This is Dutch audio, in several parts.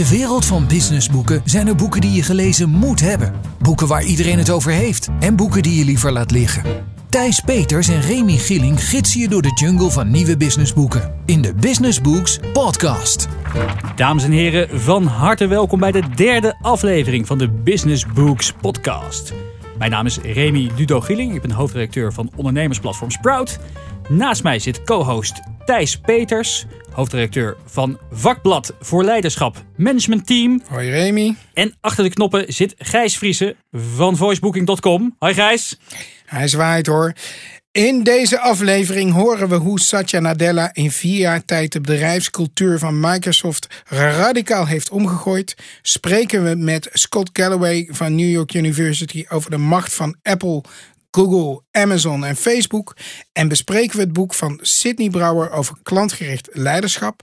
de wereld van businessboeken zijn er boeken die je gelezen moet hebben. Boeken waar iedereen het over heeft. En boeken die je liever laat liggen. Thijs Peters en Remy Gilling gidsen je door de jungle van nieuwe businessboeken. In de Business Books podcast. Dames en heren, van harte welkom bij de derde aflevering van de Business Books podcast. Mijn naam is Remy Dudo Gilling, ik ben hoofdredacteur van ondernemersplatform Sprout. Naast mij zit co-host Thijs Peters, hoofdredacteur van Vakblad voor Leiderschap Management Team. Hoi Remy. En achter de knoppen zit Gijs Vriezen van voicebooking.com. Hoi Gijs. Hij zwaait hoor. In deze aflevering horen we hoe Satya Nadella in vier jaar tijd de bedrijfscultuur van Microsoft radicaal heeft omgegooid. Spreken we met Scott Galloway van New York University over de macht van Apple, Google, Amazon en Facebook. En bespreken we het boek van Sidney Brouwer over klantgericht leiderschap.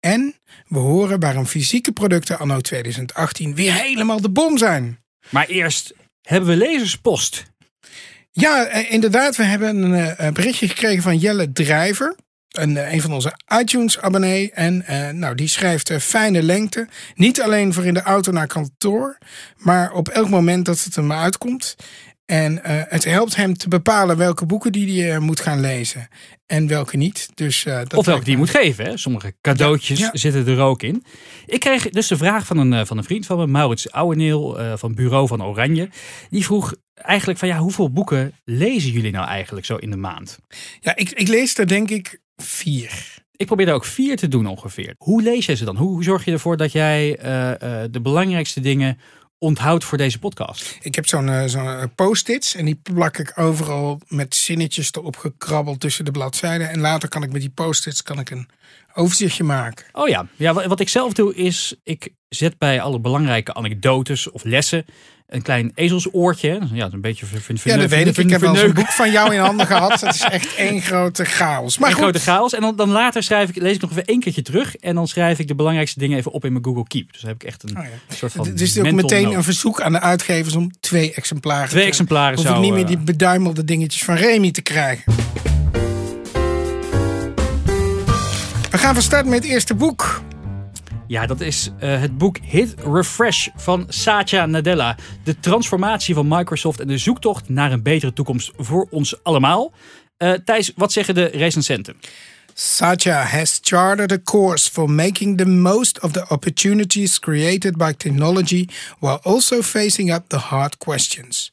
En we horen waarom fysieke producten anno 2018 weer helemaal de bom zijn. Maar eerst hebben we lezerspost. Ja, eh, inderdaad. We hebben een uh, berichtje gekregen van Jelle Drijver. Een, uh, een van onze iTunes-abonnee. En uh, nou, die schrijft fijne lengte. Niet alleen voor in de auto naar kantoor. Maar op elk moment dat het er maar uitkomt. En het helpt hem te bepalen welke boeken die hij moet gaan lezen. En welke niet. Dus, dat of welke die je moet geven. Hè? Sommige cadeautjes ja, ja. zitten er ook in. Ik kreeg dus de vraag van een, van een vriend van me, Maurits Ouweneel van Bureau van Oranje. Die vroeg eigenlijk van ja, hoeveel boeken lezen jullie nou eigenlijk zo in de maand? Ja, ik, ik lees er denk ik vier. Ik probeer er ook vier te doen ongeveer. Hoe lees jij ze dan? Hoe zorg je ervoor dat jij de belangrijkste dingen onthoudt voor deze podcast? Ik heb zo'n uh, zo'n post-its en die plak ik overal met zinnetjes erop gekrabbeld tussen de bladzijden. En later kan ik met die post-its kan ik een overzichtje maken. Oh ja. ja, wat ik zelf doe is, ik zet bij alle belangrijke anekdotes of lessen een klein ezelsoortje. Ja, een beetje ver, ver, Ja, dat weet ik. Ik heb wel eens een boek van jou in handen gehad. Het is echt één grote chaos. Maar een grote chaos. En dan, dan later schrijf ik, lees ik nog even één keertje terug. En dan schrijf ik de belangrijkste dingen even op in mijn Google Keep. Dus dan heb ik echt een oh ja. soort van Het is ook meteen note. een verzoek aan de uitgevers om twee exemplaren Twee exemplaren Hoef zou... ik niet meer die beduimelde dingetjes van Remy te krijgen. We gaan van start met het eerste boek. Ja, dat is uh, het boek Hit Refresh van Satya Nadella. De transformatie van Microsoft en de zoektocht naar een betere toekomst voor ons allemaal. Uh, Thijs, wat zeggen de recensenten? Satya has charted a course for making the most of the opportunities created by technology while also facing up the hard questions.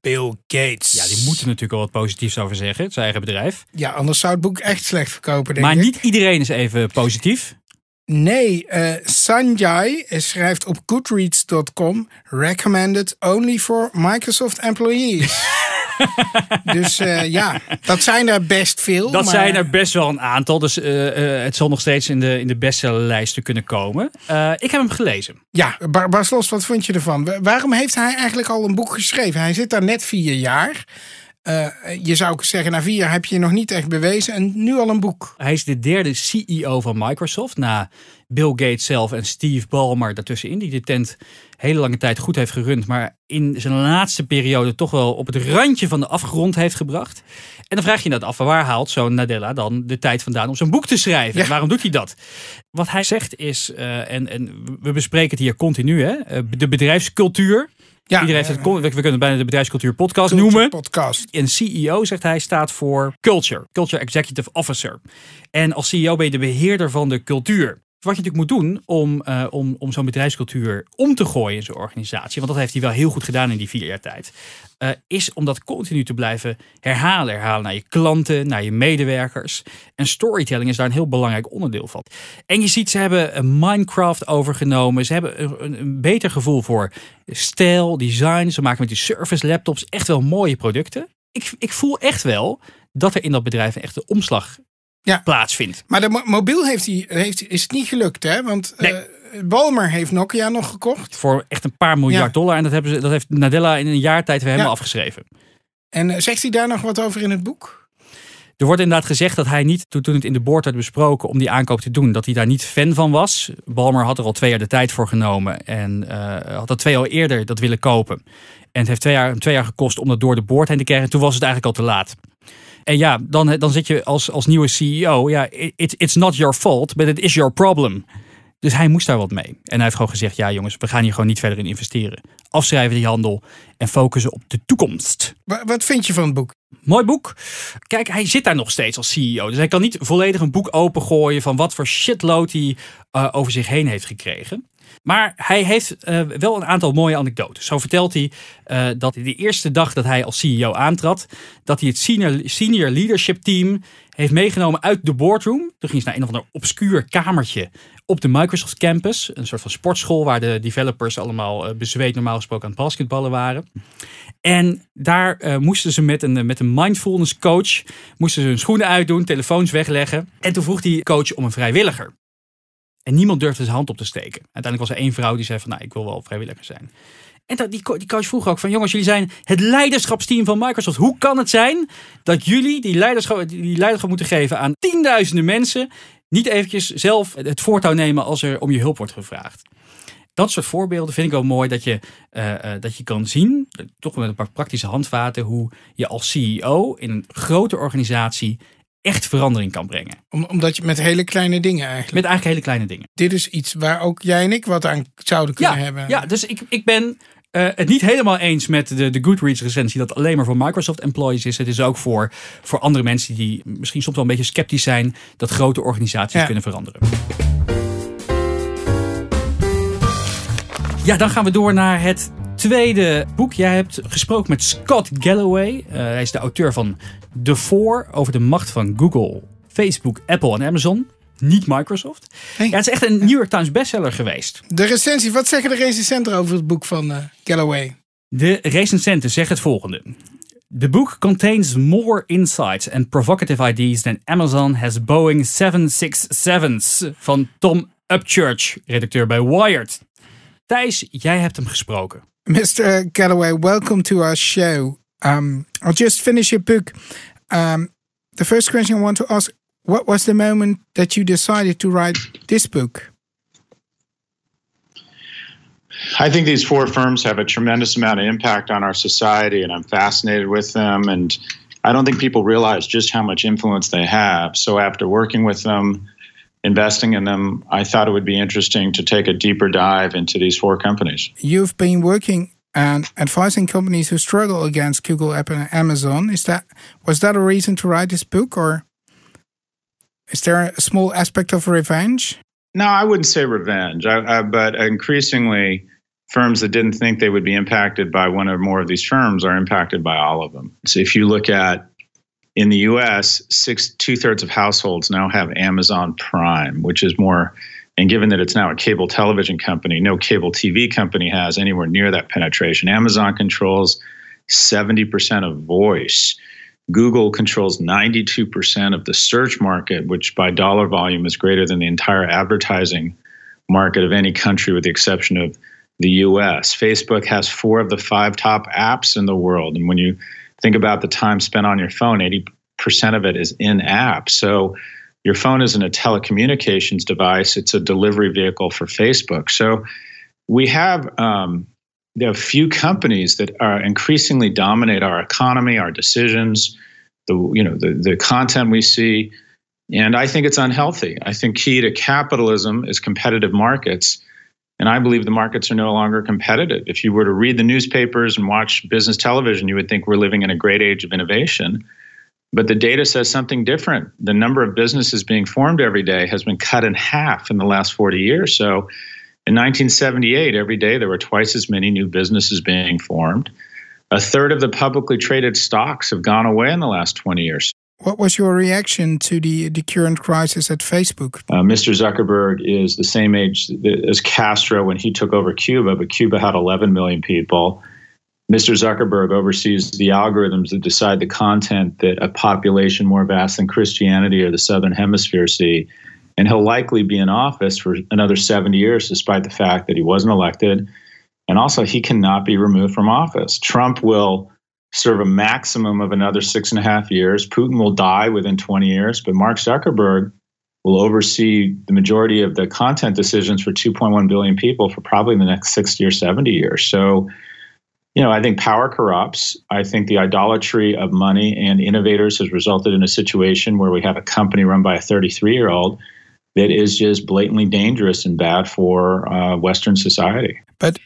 Bill Gates. Ja, die moeten natuurlijk al wat positiefs over zeggen, zijn eigen bedrijf. Ja, anders zou het boek echt slecht verkopen, denk maar ik. niet iedereen is even positief. Nee, uh, Sanjay schrijft op goodreads.com recommended only for Microsoft employees. dus uh, ja, dat zijn er best veel. Dat maar... zijn er best wel een aantal. Dus uh, het zal nog steeds in de, in de bestsellerlijsten kunnen komen. ik heb hem gelezen. Ja, Bar Barslos, wat vond je ervan? Waarom heeft hij eigenlijk al een boek geschreven? Hij zit daar net vier jaar. Uh, je zou zeggen, na vier jaar heb je je nog niet echt bewezen en nu al een boek. Hij is de derde CEO van Microsoft na Bill Gates zelf en Steve Ballmer daartussenin. Die de tent hele lange tijd goed heeft gerund, maar in zijn laatste periode toch wel op het randje van de afgrond heeft gebracht. En dan vraag je je dat af, waar haalt zo'n Nadella dan de tijd vandaan om zo'n boek te schrijven? Ja. Waarom doet hij dat? Wat hij zegt is, uh, en, en we bespreken het hier continu, hè, de bedrijfscultuur. Ja, Iedereen heeft het, we, kunnen het bijna de bedrijfscultuur podcast Culture noemen. Podcast. Een CEO, zegt hij, staat voor culture. Culture Executive Officer. En als CEO ben je de beheerder van de cultuur. Wat je natuurlijk moet doen om, uh, om, om zo'n bedrijfscultuur om te gooien in zo'n organisatie, want dat heeft hij wel heel goed gedaan in die vier jaar tijd, uh, is om dat continu te blijven herhalen. Herhalen naar je klanten, naar je medewerkers. En storytelling is daar een heel belangrijk onderdeel van. En je ziet, ze hebben Minecraft overgenomen. Ze hebben een, een beter gevoel voor stijl, design. Ze maken met die Surface laptops echt wel mooie producten. Ik, ik voel echt wel dat er in dat bedrijf een echte omslag ja. plaatsvindt. Maar de mo mobiel heeft hij, heeft, is het niet gelukt, hè? Want nee. uh, Balmer heeft Nokia nog gekocht. Voor echt een paar miljard ja. dollar. En dat, hebben ze, dat heeft Nadella in een jaar tijd weer helemaal ja. afgeschreven. En uh, zegt hij daar nog wat over in het boek? Er wordt inderdaad gezegd dat hij niet, toen het in de board werd besproken om die aankoop te doen, dat hij daar niet fan van was. Balmer had er al twee jaar de tijd voor genomen en uh, had dat twee jaar eerder dat willen kopen. En het heeft twee jaar, twee jaar gekost om dat door de board heen te krijgen. Toen was het eigenlijk al te laat. En ja, dan, dan zit je als, als nieuwe CEO. Ja, it, it's not your fault, but it is your problem. Dus hij moest daar wat mee. En hij heeft gewoon gezegd: ja, jongens, we gaan hier gewoon niet verder in investeren. Afschrijven die handel en focussen op de toekomst. Wat vind je van het boek? Mooi boek. Kijk, hij zit daar nog steeds als CEO. Dus hij kan niet volledig een boek opengooien van wat voor shitload hij uh, over zich heen heeft gekregen. Maar hij heeft uh, wel een aantal mooie anekdotes. Zo vertelt hij uh, dat de eerste dag dat hij als CEO aantrad, dat hij het senior, leadership team heeft meegenomen uit de boardroom. Toen ging ze naar een of ander obscuur kamertje op de Microsoft campus. Een soort van sportschool waar de developers allemaal uh, bezweet normaal gesproken aan het basketballen waren. En daar moesten ze met een, met een mindfulness coach moesten ze hun schoenen uitdoen, telefoons wegleggen. En toen vroeg die coach om een vrijwilliger. En niemand durfde zijn hand op te steken. Uiteindelijk was er één vrouw die zei van nou, ik wil wel vrijwilliger zijn. En dat, die, die coach vroeg ook van jongens, jullie zijn het leiderschapsteam van Microsoft. Hoe kan het zijn dat jullie die leiderschap, die leiderschap moeten geven aan tienduizenden mensen, niet eventjes zelf het voortouw nemen als er om je hulp wordt gevraagd? Dat soort voorbeelden vind ik ook mooi dat je, uh, uh, dat je kan zien, toch met een paar praktische handvaten, hoe je als CEO in een grote organisatie echt verandering kan brengen. Om, omdat je met hele kleine dingen eigenlijk. Met eigenlijk hele kleine dingen. Dit is iets waar ook jij en ik wat aan zouden kunnen ja, hebben. Ja, dus ik, ik ben uh, het niet helemaal eens met de, de Goodreads recensie dat alleen maar voor Microsoft employees is. Het is ook voor, voor andere mensen die misschien soms wel een beetje sceptisch zijn dat grote organisaties ja. kunnen veranderen. Ja, dan gaan we door naar het tweede boek. Jij hebt gesproken met Scott Galloway. Uh, hij is de auteur van The Four over de macht van Google, Facebook, Apple en Amazon. Niet Microsoft. Hey. Ja, het is echt een New York Times bestseller geweest. De recensie, wat zeggen de recensenten over het boek van uh, Galloway? De recensenten zeggen het volgende. The book contains more insights and provocative ideas than Amazon has Boeing 767's van Tom Upchurch, redacteur bij Wired. Thijs, jij hebt hem gesproken. Mr. Galloway, welcome to our show. Um, I'll just finish your book. Um, the first question I want to ask what was the moment that you decided to write this book? I think these four firms have a tremendous amount of impact on our society, and I'm fascinated with them. And I don't think people realize just how much influence they have. So, after working with them, investing in them, I thought it would be interesting to take a deeper dive into these four companies. You've been working and advising companies who struggle against Google, Apple, and Amazon. Is that was that a reason to write this book, or is there a small aspect of revenge? No, I wouldn't say revenge, I, I, but increasingly, firms that didn't think they would be impacted by one or more of these firms are impacted by all of them. So if you look at in the U.S., six two thirds of households now have Amazon Prime, which is more. And given that it's now a cable television company, no cable TV company has anywhere near that penetration. Amazon controls 70% of voice. Google controls 92% of the search market, which by dollar volume is greater than the entire advertising market of any country with the exception of the US. Facebook has four of the five top apps in the world. And when you think about the time spent on your phone, 80% of it is in app. So your phone isn't a telecommunications device, it's a delivery vehicle for Facebook. So we have um, there are few companies that are increasingly dominate our economy, our decisions, the you know the, the content we see. And I think it's unhealthy. I think key to capitalism is competitive markets. And I believe the markets are no longer competitive. If you were to read the newspapers and watch business television, you would think we're living in a great age of innovation. But the data says something different. The number of businesses being formed every day has been cut in half in the last 40 years. So in 1978, every day there were twice as many new businesses being formed. A third of the publicly traded stocks have gone away in the last 20 years. What was your reaction to the, the current crisis at Facebook? Uh, Mr. Zuckerberg is the same age as Castro when he took over Cuba, but Cuba had 11 million people. Mr. Zuckerberg oversees the algorithms that decide the content that a population more vast than Christianity or the Southern Hemisphere see. And he'll likely be in office for another 70 years, despite the fact that he wasn't elected. And also, he cannot be removed from office. Trump will serve a maximum of another six and a half years. Putin will die within 20 years, but Mark Zuckerberg will oversee the majority of the content decisions for 2.1 billion people for probably the next 60 or 70 years. So, you know, I think power corrupts. I think the idolatry of money and innovators has resulted in a situation where we have a company run by a 33 year old that is just blatantly dangerous and bad for uh, Western society. But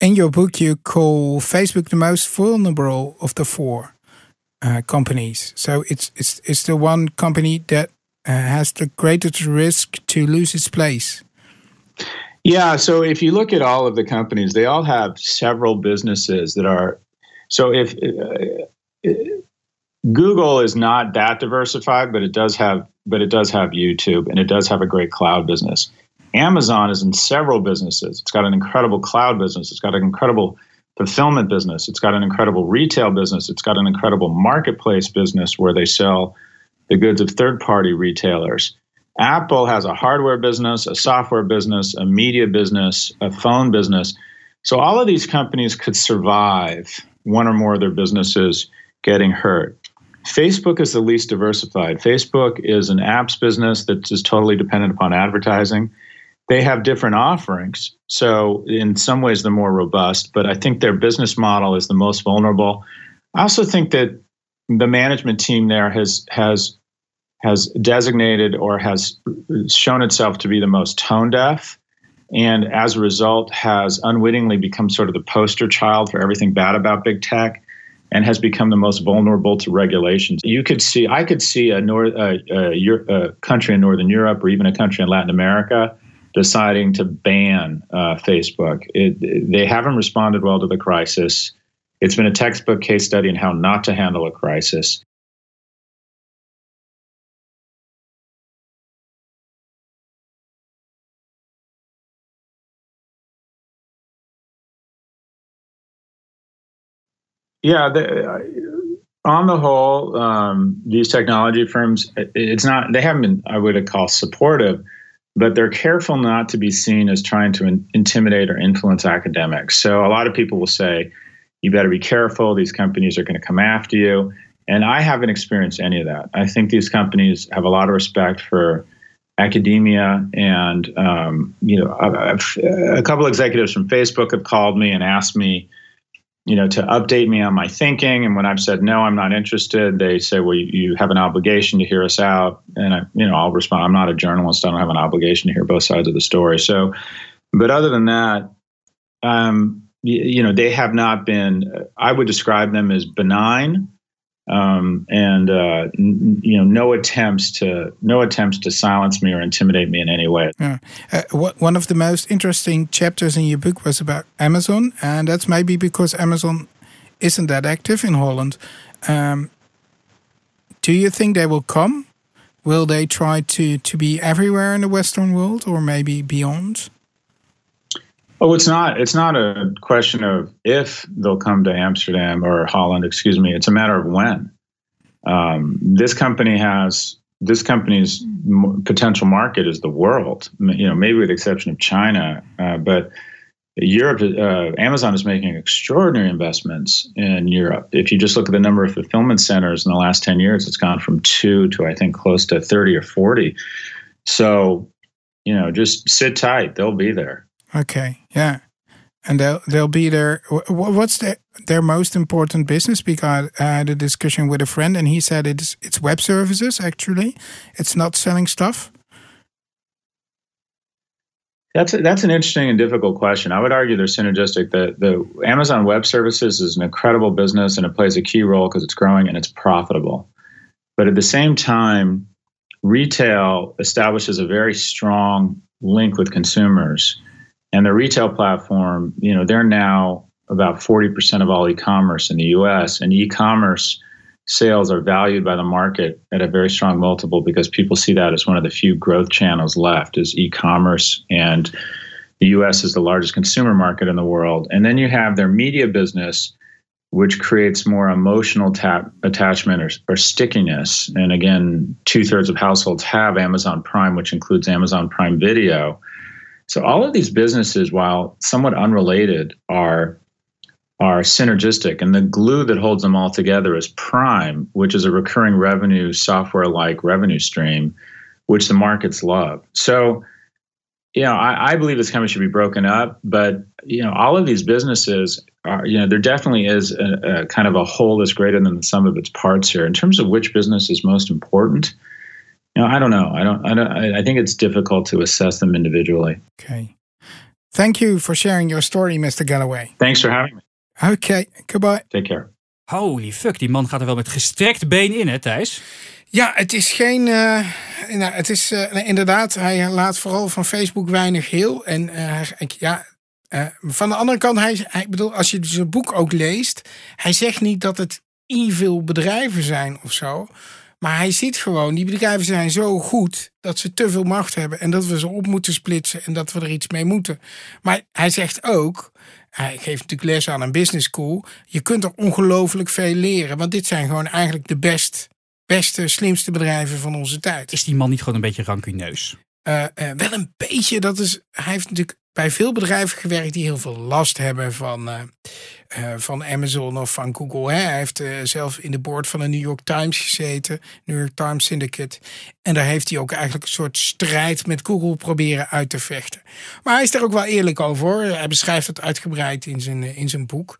in your book, you call Facebook the most vulnerable of the four uh, companies. So it's it's it's the one company that uh, has the greatest risk to lose its place. Yeah. So if you look at all of the companies, they all have several businesses that are. So if uh, Google is not that diversified, but it does have, but it does have YouTube, and it does have a great cloud business. Amazon is in several businesses. It's got an incredible cloud business. It's got an incredible fulfillment business. It's got an incredible retail business. It's got an incredible marketplace business where they sell the goods of third party retailers. Apple has a hardware business, a software business, a media business, a phone business. So all of these companies could survive one or more of their businesses getting hurt. Facebook is the least diversified. Facebook is an apps business that is totally dependent upon advertising. They have different offerings. So, in some ways, they're more robust, but I think their business model is the most vulnerable. I also think that the management team there has, has, has designated or has shown itself to be the most tone deaf and as a result has unwittingly become sort of the poster child for everything bad about big tech and has become the most vulnerable to regulations. You could see, I could see a, north, a, a, country in Northern Europe or even a country in Latin America deciding to ban uh, Facebook. It, they haven't responded well to the crisis. It's been a textbook case study in how not to handle a crisis. Yeah, the, uh, on the whole, um, these technology firms, it's not, they haven't been, I would call supportive, but they're careful not to be seen as trying to in, intimidate or influence academics. So a lot of people will say, you better be careful, these companies are going to come after you. And I haven't experienced any of that. I think these companies have a lot of respect for academia and um, you know a, a couple executives from facebook have called me and asked me you know, to update me on my thinking. And when I've said no, I'm not interested, they say, well, you, you, have an obligation to hear us out. And I, you know, I'll respond. I'm not a journalist. I don't have an obligation to hear both sides of the story. So, but other than that, um, you, you know, they have not been. I would describe them as benign um, and uh, n- you know no attempts to no attempts to silence me or intimidate me in any way. Yeah. Uh, one of the most interesting chapters in your book was about Amazon, and that's maybe because Amazon isn't that active in Holland. Um, do you think they will come? Will they try to to be everywhere in the Western world, or maybe beyond? Oh, it's not. It's not a question of if they'll come to Amsterdam or Holland. Excuse me. It's a matter of when. Um, this company has this company's potential market is the world. You know, maybe with the exception of China, uh, but Europe. Uh, Amazon is making extraordinary investments in Europe. If you just look at the number of fulfillment centers in the last ten years, it's gone from two to I think close to thirty or forty. So, you know, just sit tight. They'll be there. Okay, yeah, and they'll they'll be there. What's the, their most important business? Because I had a discussion with a friend, and he said it's it's web services. Actually, it's not selling stuff. That's a, that's an interesting and difficult question. I would argue they're synergistic. The the Amazon Web Services is an incredible business, and it plays a key role because it's growing and it's profitable. But at the same time, retail establishes a very strong link with consumers and the retail platform, you know, they're now about 40% of all e-commerce in the US and e-commerce sales are valued by the market at a very strong multiple because people see that as one of the few growth channels left is e-commerce and the US is the largest consumer market in the world. And then you have their media business which creates more emotional tap, attachment or, or stickiness. And again, two thirds of households have Amazon Prime, which includes Amazon Prime Video. So all of these businesses, while somewhat unrelated, are are synergistic, and the glue that holds them all together is Prime, which is a recurring revenue software-like revenue stream, which the markets love. So, you know, I, I believe this company should be broken up, but you know, all of these businesses are, you know, there definitely is a, a kind of a whole that's greater than the sum of its parts here. In terms of which business is most important, You know, I don't know. I don't. I don't. I I think it's difficult to assess them individually. Okay. Thank you for sharing your story, Mr. Galloway. Thanks for having me. Okay, goodbye. Take care. Holy fuck, die man gaat er wel met gestrekt been in, hè, Thijs? Ja, het is geen. eh, nou, het is eh, nee, inderdaad, hij laat vooral van Facebook weinig heel. En eh, ik- ja, eh, van de andere kant, hij, hij ik bedoel, als je zijn boek ook leest, hij zegt niet dat het evil bedrijven zijn of zo. Maar hij ziet gewoon, die bedrijven zijn zo goed dat ze te veel macht hebben en dat we ze op moeten splitsen en dat we er iets mee moeten. Maar hij zegt ook, hij geeft natuurlijk les aan een business school, je kunt er ongelooflijk veel leren, want dit zijn gewoon eigenlijk de best, beste, slimste bedrijven van onze tijd. Is die man niet gewoon een beetje rancuneus? Eh, eh, wel een beetje, dat is, hij heeft natuurlijk bij veel bedrijven gewerkt die heel veel last hebben van, eh, eh, van Amazon of van Google. Hè. Hij heeft eh, zelf in de board van de New York Times gezeten, New York Times Syndicate. En daar heeft hij ook eigenlijk een soort strijd met Google proberen uit te vechten. Maar hij is er ook wel eerlijk over hoor. Hij beschrijft het uitgebreid in zijn, in zijn boek.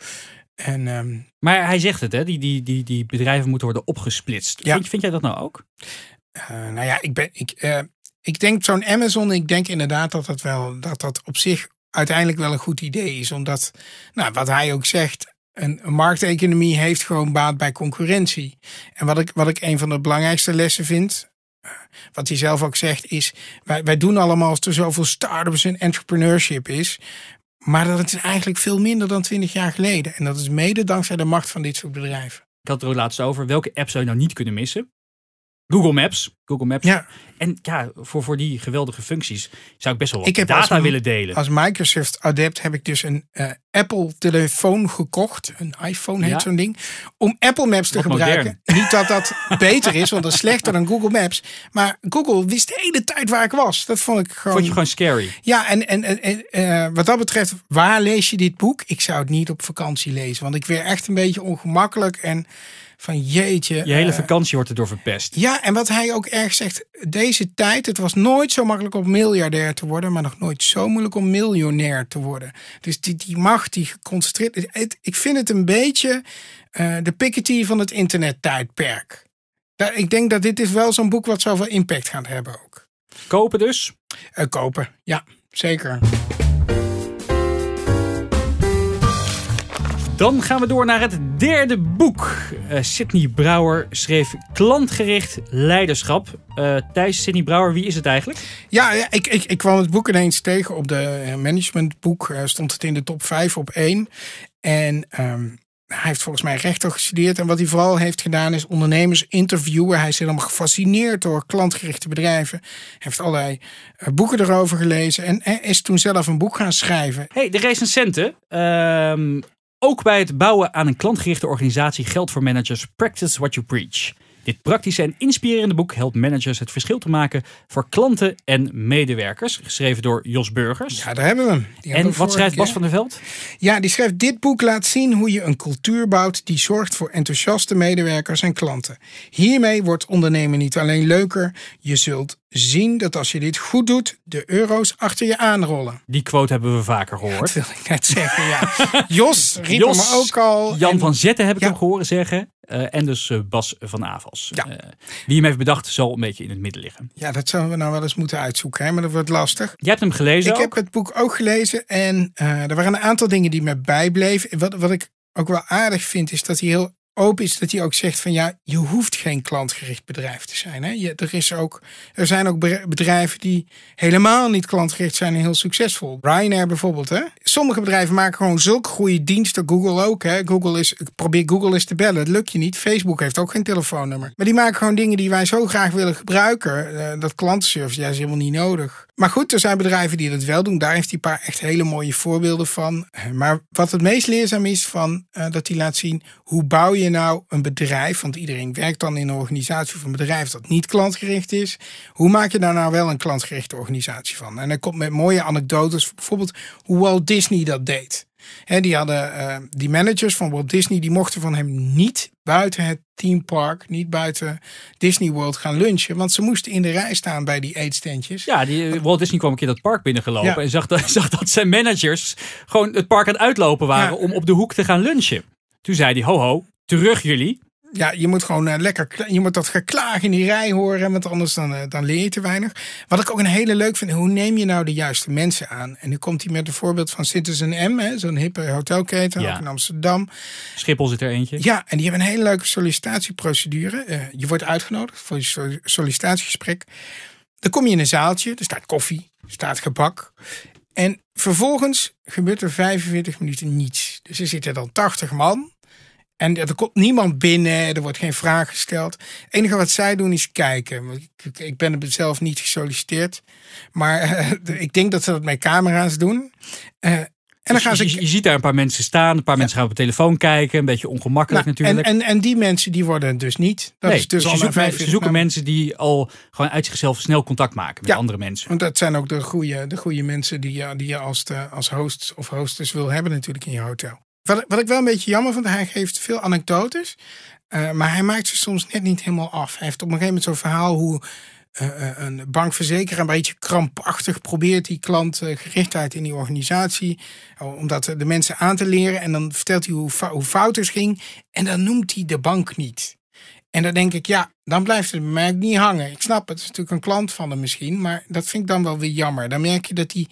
En ehm, Maar hij zegt het, hè? Die, die, die, die bedrijven moeten worden opgesplitst. Ja. Vind, vind jij dat nou ook? Nou ja, ik, ben, ik, ik denk zo'n Amazon, ik denk inderdaad dat dat, wel, dat dat op zich uiteindelijk wel een goed idee is. Omdat, nou, wat hij ook zegt, een, een markteconomie heeft gewoon baat bij concurrentie. En wat ik, wat ik een van de belangrijkste lessen vind, eh, wat hij zelf ook zegt, is: wij, wij doen allemaal als er zoveel start-ups en entrepreneurship is. Maar dat is eigenlijk veel minder dan twintig jaar geleden. En dat is mede dankzij de macht van dit soort bedrijven. Ik had het er ook laatst over. Welke app zou je nou niet kunnen missen? Google Maps. Google Maps. Ja. En ja, voor, voor die geweldige functies zou ik best wel wat Ik heb data willen delen. Als Microsoft adept heb ik dus een eh, Apple telefoon gekocht. Een iPhone heet Ja. zo'n ding. Om Apple Maps te Wat gebruiken. Niet dat dat beter is, want dat is slechter dan Google Maps. Maar Google wist de hele tijd waar ik was. Dat vond ik gewoon... Vond je gewoon scary? Ja, en, en, en, eh, wat dat betreft, waar lees je dit boek? Ik zou het niet op vakantie lezen. Want ik werd echt een beetje ongemakkelijk. En van jeetje. Je hele eh, vakantie wordt erdoor verpest. ja, en wat hij ook erg zegt, deze tijd, het was nooit zo makkelijk om miljardair te worden, maar nog nooit zo moeilijk om miljonair te worden. Dus die, die macht, die geconcentreerd is. het- Ik vind het een beetje eh, de Piketty van het internettijdperk. Ja, ik denk dat dit is wel zo'n boek wat zoveel impact gaat hebben ook. Kopen dus. Eh, kopen, ja, zeker. Dan gaan we door naar het derde boek. Eh Sydney Brouwer schreef Klantgericht Leiderschap. Eh Thijs, Sydney Brouwer, wie is het eigenlijk? Ja, ik, ik, ik kwam het boek ineens tegen op de eh, managementboek. eh, stond het in de top 5 op 1. En ehm, hij heeft volgens mij rechter gestudeerd. En wat hij vooral heeft gedaan is ondernemers interviewen. Hij is helemaal gefascineerd door klantgerichte bedrijven. Hij heeft allerlei boeken erover gelezen. En is toen zelf een boek gaan schrijven. hey, de recensenten. Ehm, ook bij het bouwen aan een klantgerichte organisatie geldt voor managers Practice What You Preach. Dit praktische en inspirerende boek helpt managers het verschil te maken voor klanten en medewerkers. Geschreven door Jos Burgers. Ja, daar hebben we hem. Die en wat schrijft Bas van der Veld? Ja, die schrijft: Dit boek laat zien hoe je een cultuur bouwt die zorgt voor enthousiaste medewerkers en klanten. Hiermee wordt ondernemen niet alleen leuker, je zult zien dat als je dit goed doet, de euro's achter je aanrollen. Die quote hebben we vaker Dat gehoord. wil ik net zeggen, ja. Jos riep Jos, hem ook al. Jan En- van Zetten heb ik Ja. hem gehoord zeggen. Eh, en dus eh, Bas van Avals. Ja. Eh, wie hem heeft bedacht zal een beetje in het midden liggen. Ja, dat zouden we nou wel eens moeten uitzoeken, hè? maar dat wordt lastig. Jij hebt hem gelezen Ik ook? heb het boek ook gelezen en er waren een aantal dingen die me bijbleven. Wat, wat ik ook wel aardig vind, is dat hij heel open is. Dat hij ook zegt van ja, je hoeft geen klantgericht bedrijf te zijn. Hè? Je, er, is ook, er zijn ook be- bedrijven die helemaal niet klantgericht zijn en heel succesvol. Ryanair bijvoorbeeld. Hè? Sommige bedrijven maken gewoon zulke goede diensten. Google ook. Hè? Google is, probeer Google eens te bellen. Dat lukt je niet. Facebook heeft ook geen telefoonnummer. Maar die maken gewoon dingen die wij zo graag willen gebruiken. Eh, dat klantenservice, ja, is helemaal niet nodig. Maar goed, er zijn bedrijven die dat wel doen. Daar heeft hij een paar echt hele mooie voorbeelden van. Maar wat het meest leerzaam is, van, eh, dat hij laat zien hoe bouw je nou een bedrijf. Want iedereen werkt dan in een organisatie of een bedrijf dat niet klantgericht is. Hoe maak je daar nou wel een klantgerichte organisatie van? En hij komt met mooie anekdotes, bijvoorbeeld hoe Walt Disney dat deed. Hè, die hadden eh, die managers van Walt Disney, die mochten van hem niet buiten het theme park, niet buiten Disney World gaan lunchen. Want ze moesten in de rij staan bij die eetstandjes. Ja, die, eh, Walt Disney kwam een keer dat park binnengelopen Ja. en zag dat, zag dat zijn managers gewoon het park aan het uitlopen waren Ja. om op de hoek te gaan lunchen. Toen zei hij, ho ho, terug jullie. Ja, je moet gewoon eh, lekker, je moet dat geklaag in die rij horen, want anders dan, eh, dan leer je te weinig. Wat ik ook een hele leuk vind, hoe neem je nou de juiste mensen aan? En nu komt hij met een voorbeeld van Citizen M, zo'n hippe hotelketen, Ja. ook in Amsterdam. Schiphol zit er eentje. Ja, en die hebben een hele leuke sollicitatieprocedure. Eh, je wordt uitgenodigd voor je sol- sollicitatiegesprek. Dan kom je in een zaaltje, er staat koffie, er staat gebak. En vervolgens gebeurt er 45 minuten niets. Dus er zitten dan 80 man. En er komt niemand binnen, er wordt geen vraag gesteld. Het enige wat zij doen is kijken. Ik, ben er zelf niet gesolliciteerd. Maar eh, ik denk dat ze dat met camera's doen. Eh, en dan Dus gaan ze je, je ziet daar een paar mensen staan, een paar mensen gaan op de telefoon kijken, een beetje ongemakkelijk Nou, natuurlijk. En, en, en die mensen die worden dus niet. Dat nee, is dus dus al je na zoekt, 45 ze zoeken mensen die al gewoon uit zichzelf snel contact maken met Ja. andere mensen. Want dat zijn ook de goede, de goede mensen die je, die je als, de, als host of hostess wil hebben natuurlijk in je hotel. Wat, wat ik wel een beetje jammer vond, hij geeft veel anekdotes. eh, maar hij maakt ze soms net niet helemaal af. Hij heeft op een gegeven moment zo'n verhaal hoe eh, eh, een bankverzekeraar een beetje krampachtig probeert die klantgerichtheid in die organisatie. Om dat de mensen aan te leren. En dan vertelt hij hoe, hoe fout het ging. En dan noemt hij de bank niet. En dan denk ik, ja, dan blijft het bij mij ook niet hangen. Ik snap, het is natuurlijk een klant van hem misschien, maar dat vind ik dan wel weer jammer. Dan merk je dat hij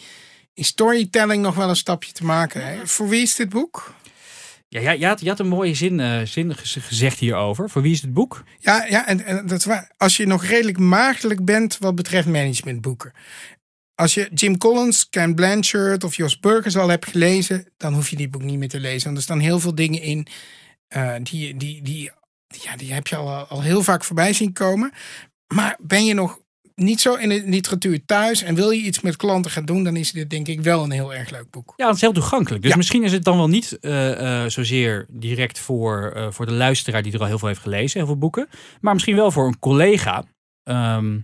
in storytelling nog wel een stapje te maken heeft. Voor wie is dit boek? Ja, ja, je, had, je had een mooie zin, eh, zin gez- gezegd hierover. Voor wie is het boek? Ja, ja en, dat waar. Als je nog redelijk maagdelijk bent wat betreft managementboeken. Als je Jim Collins, Ken Blanchard of Jos Burgers al hebt gelezen, dan hoef je dit boek niet meer te lezen. Want er staan heel veel dingen in eh, die, die, die, ja, die heb je al, al heel vaak voorbij zien komen. Maar ben je nog niet zo in de literatuur thuis en wil je iets met klanten gaan doen, dan is dit denk ik wel een heel erg leuk boek. Ja, het is heel toegankelijk. Dus Ja. misschien is het dan wel niet eh, eh, zozeer direct voor, eh, voor de luisteraar die er al heel veel heeft gelezen, heel veel boeken. Maar misschien wel voor een collega ehm,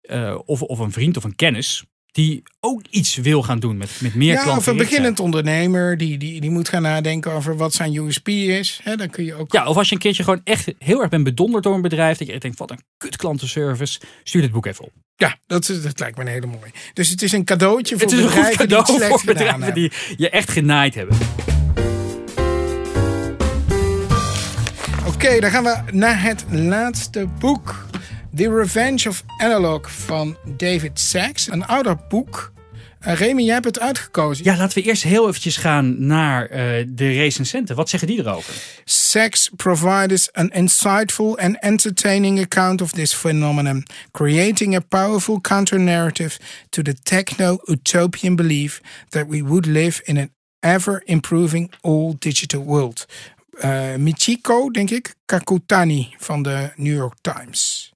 eh, of, of een vriend of een kennis die ook iets wil gaan doen met, met meer ja, of een beginnend ondernemer die, die, die moet gaan nadenken over wat zijn USP is. Dan kun je ook Ja, of als je een keertje gewoon echt heel erg bent bedonderd door een bedrijf, dat je echt denkt, wat een kut klantenservice, stuur dit boek even op. Ja, dat, is, dat lijkt me een hele mooie. Dus het is een cadeautje voor Het is een goed bedrijven die het cadeau slecht voor bedrijven die je echt genaaid hebben. Oké, dan gaan we naar het laatste boek. The Revenge of Analog van David Sachs. Een ouder boek. Uh, Remy, jij hebt het uitgekozen. Ja, laten we eerst heel eventjes gaan naar eh, de recensenten. Wat zeggen die erover? Sachs provides an insightful and entertaining account of this phenomenon, creating a powerful counter-narrative to the techno-utopian belief that we would live in an ever-improving all-digital world. Uh, Michiko, denk ik, Kakutani van de New York Times.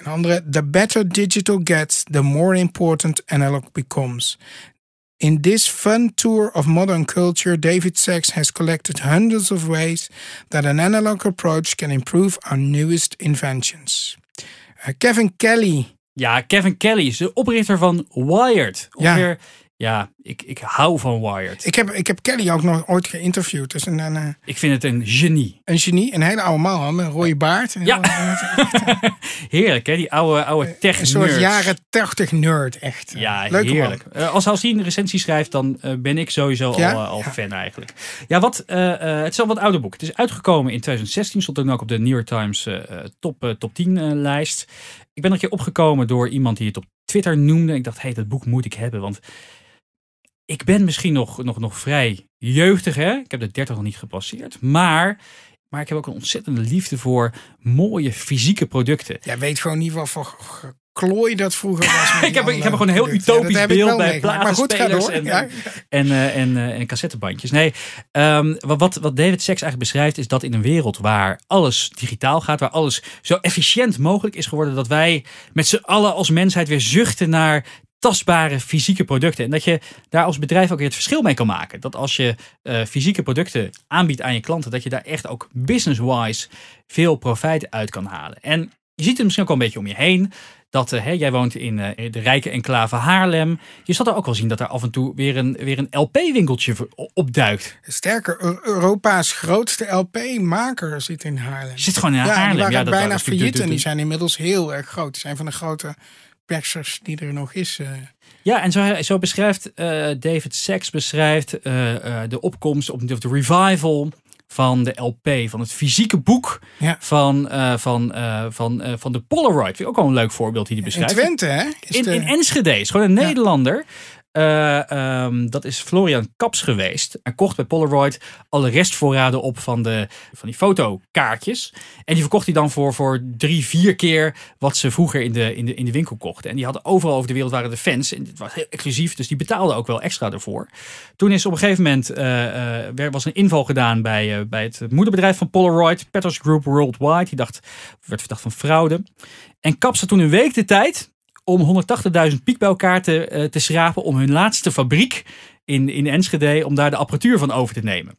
Een andere, the better digital gets, the more important analog becomes. In this fun tour of modern culture, David Sachs has collected hundreds of ways that an analog approach can improve our newest inventions. Uh, Kevin Kelly. Ja, Kevin Kelly is de oprichter van Wired. Ongeveer, ja, ik, ik hou van Wired. Ik heb, ik heb Kelly ook nog ooit geïnterviewd. Dus een, een, eh, Ik vind het een genie. een genie, een hele oude man met een rode baard. Een Ja. heel- Heerlijk, hè? Die oude, oude tech Een soort jaren 80 nerd, echt. Ja, Leuke man. heerlijk. Eh, als, als hij een recensie schrijft, dan eh, ben ik sowieso Ja? al, eh, al Ja. fan eigenlijk. Ja, wat, eh, eh, het is al wat ouder boek. Het is uitgekomen in 2016, stond ook op de New York Times eh, eh, top, eh, top 10 eh, lijst. Ik ben er een keer opgekomen door iemand die het op Twitter noemde. Ik dacht, hé, hey, dat boek moet ik hebben, want ik ben misschien nog, nog, nog vrij jeugdig, hè? Ik heb de 30 nog niet gepasseerd, maar... Maar ik heb ook een ontzettende liefde voor mooie fysieke producten. Jij weet gewoon niet wat voor geklooi dat vroeger was. Ik heb, ik heb gewoon een heel. Ja, utopisch beeld bij platenspelers en, Ja. en, eh, en, eh, en cassettebandjes. Nee, ehm, wat, wat, wat David Sachs eigenlijk beschrijft is dat in een wereld waar alles digitaal gaat, waar alles zo efficiënt mogelijk is geworden, dat wij met z'n allen als mensheid weer zuchten naar tastbare fysieke producten. En dat je daar als bedrijf ook weer het verschil mee kan maken. Dat als je eh, fysieke producten aanbiedt aan je klanten, dat je daar echt ook business-wise veel profijt uit kan halen. En je ziet het misschien ook wel een beetje om je heen. Dat eh, hè, jij woont in eh, de rijke enclave Haarlem. Je zal er ook wel zien dat er af en toe weer een, weer een LP-winkeltje opduikt. Sterker, Eu- Europa's grootste LP-maker zit in Haarlem. Zit gewoon in Ja, die Haarlem. waren Ja, dat bijna failliet en die zijn inmiddels heel erg groot. Die zijn van de grote persers die er nog is. eh. Ja, en zo, zo beschrijft eh, David Sachs beschrijft, eh, de opkomst of de revival van de LP, van het fysieke boek Ja. van, van, van, van de Polaroid. Vind ik ook wel een leuk voorbeeld die hij In beschrijft. Twente, hè? Is In, de- in Enschede is gewoon een Ja. Nederlander. Eh, ehm, dat is Florian Kaps geweest. Hij kocht bij Polaroid alle restvoorraden op van, de, van die fotokaartjes. En die verkocht hij dan voor, voor drie, vier keer wat ze vroeger in de, in, de, in de winkel kochten. En die hadden overal over de wereld waren de fans. En het was heel exclusief, dus die betaalden ook wel extra ervoor. Toen is op een gegeven moment er was een inval gedaan bij, bij het moederbedrijf van Polaroid, Petros Group Worldwide. Die dacht, werd verdacht van fraude. En Kaps had toen een week de tijd om 180.000 piek bij elkaar te, eh, te schrapen om hun laatste fabriek in, in Enschede, om daar de apparatuur van over te nemen.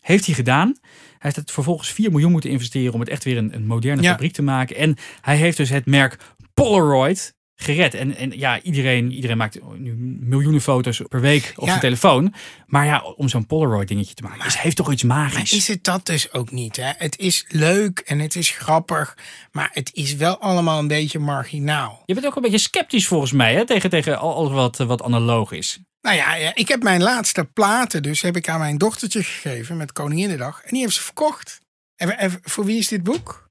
Heeft hij gedaan. Hij heeft het vervolgens 4 miljoen moeten investeren om het echt weer een, een moderne Ja. fabriek te maken. En hij heeft dus het merk Polaroid gered. En, en ja, iedereen, iedereen maakt nu miljoenen foto's per week op Ja. zijn telefoon. Maar ja, om zo'n Polaroid dingetje te maken, is, heeft toch iets magisch. Maar is het dat dus ook niet? Hè? Het is leuk en het is grappig, maar het is wel allemaal een beetje marginaal. Je bent ook een beetje sceptisch volgens mij hè, tegen, tegen al- alles wat, wat analoog is. Nou ja, ik heb mijn laatste platen dus heb ik aan mijn dochtertje gegeven met Koninginnedag. En die heeft ze verkocht. En, en voor wie is dit boek?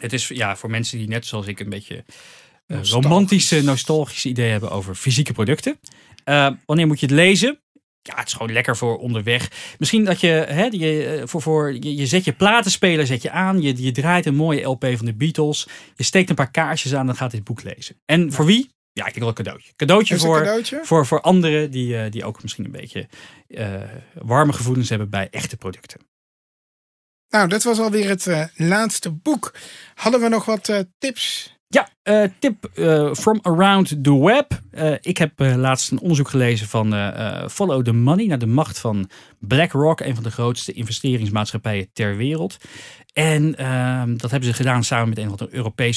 Het is ja, voor mensen die net zoals ik een beetje. Romantische, nostalgische ideeën hebben over fysieke producten. Eh, wanneer moet je het lezen? Ja, het is gewoon lekker voor onderweg. Misschien dat je, hè, je, eh, voor, voor, je, je zet je platenspeler zet je aan. Je, je draait een mooie LP van de Beatles. Je steekt een paar kaarsjes aan en gaat dit boek lezen. En voor wie? Ja, ik denk wel een cadeautje. Cadeautje een voor, cadeautje? voor, voor anderen die, eh, die ook misschien een beetje eh, warme gevoelens hebben bij echte producten. Nou, dat was alweer het eh, laatste boek. Hadden we nog wat eh, tips? Ja, eh, tip eh, from around the web. Eh, ik heb laatst een onderzoek gelezen van Follow the Money naar de macht van BlackRock, een van de grootste investeringsmaatschappijen ter wereld. En ehm, dat hebben ze gedaan samen met een van de Europese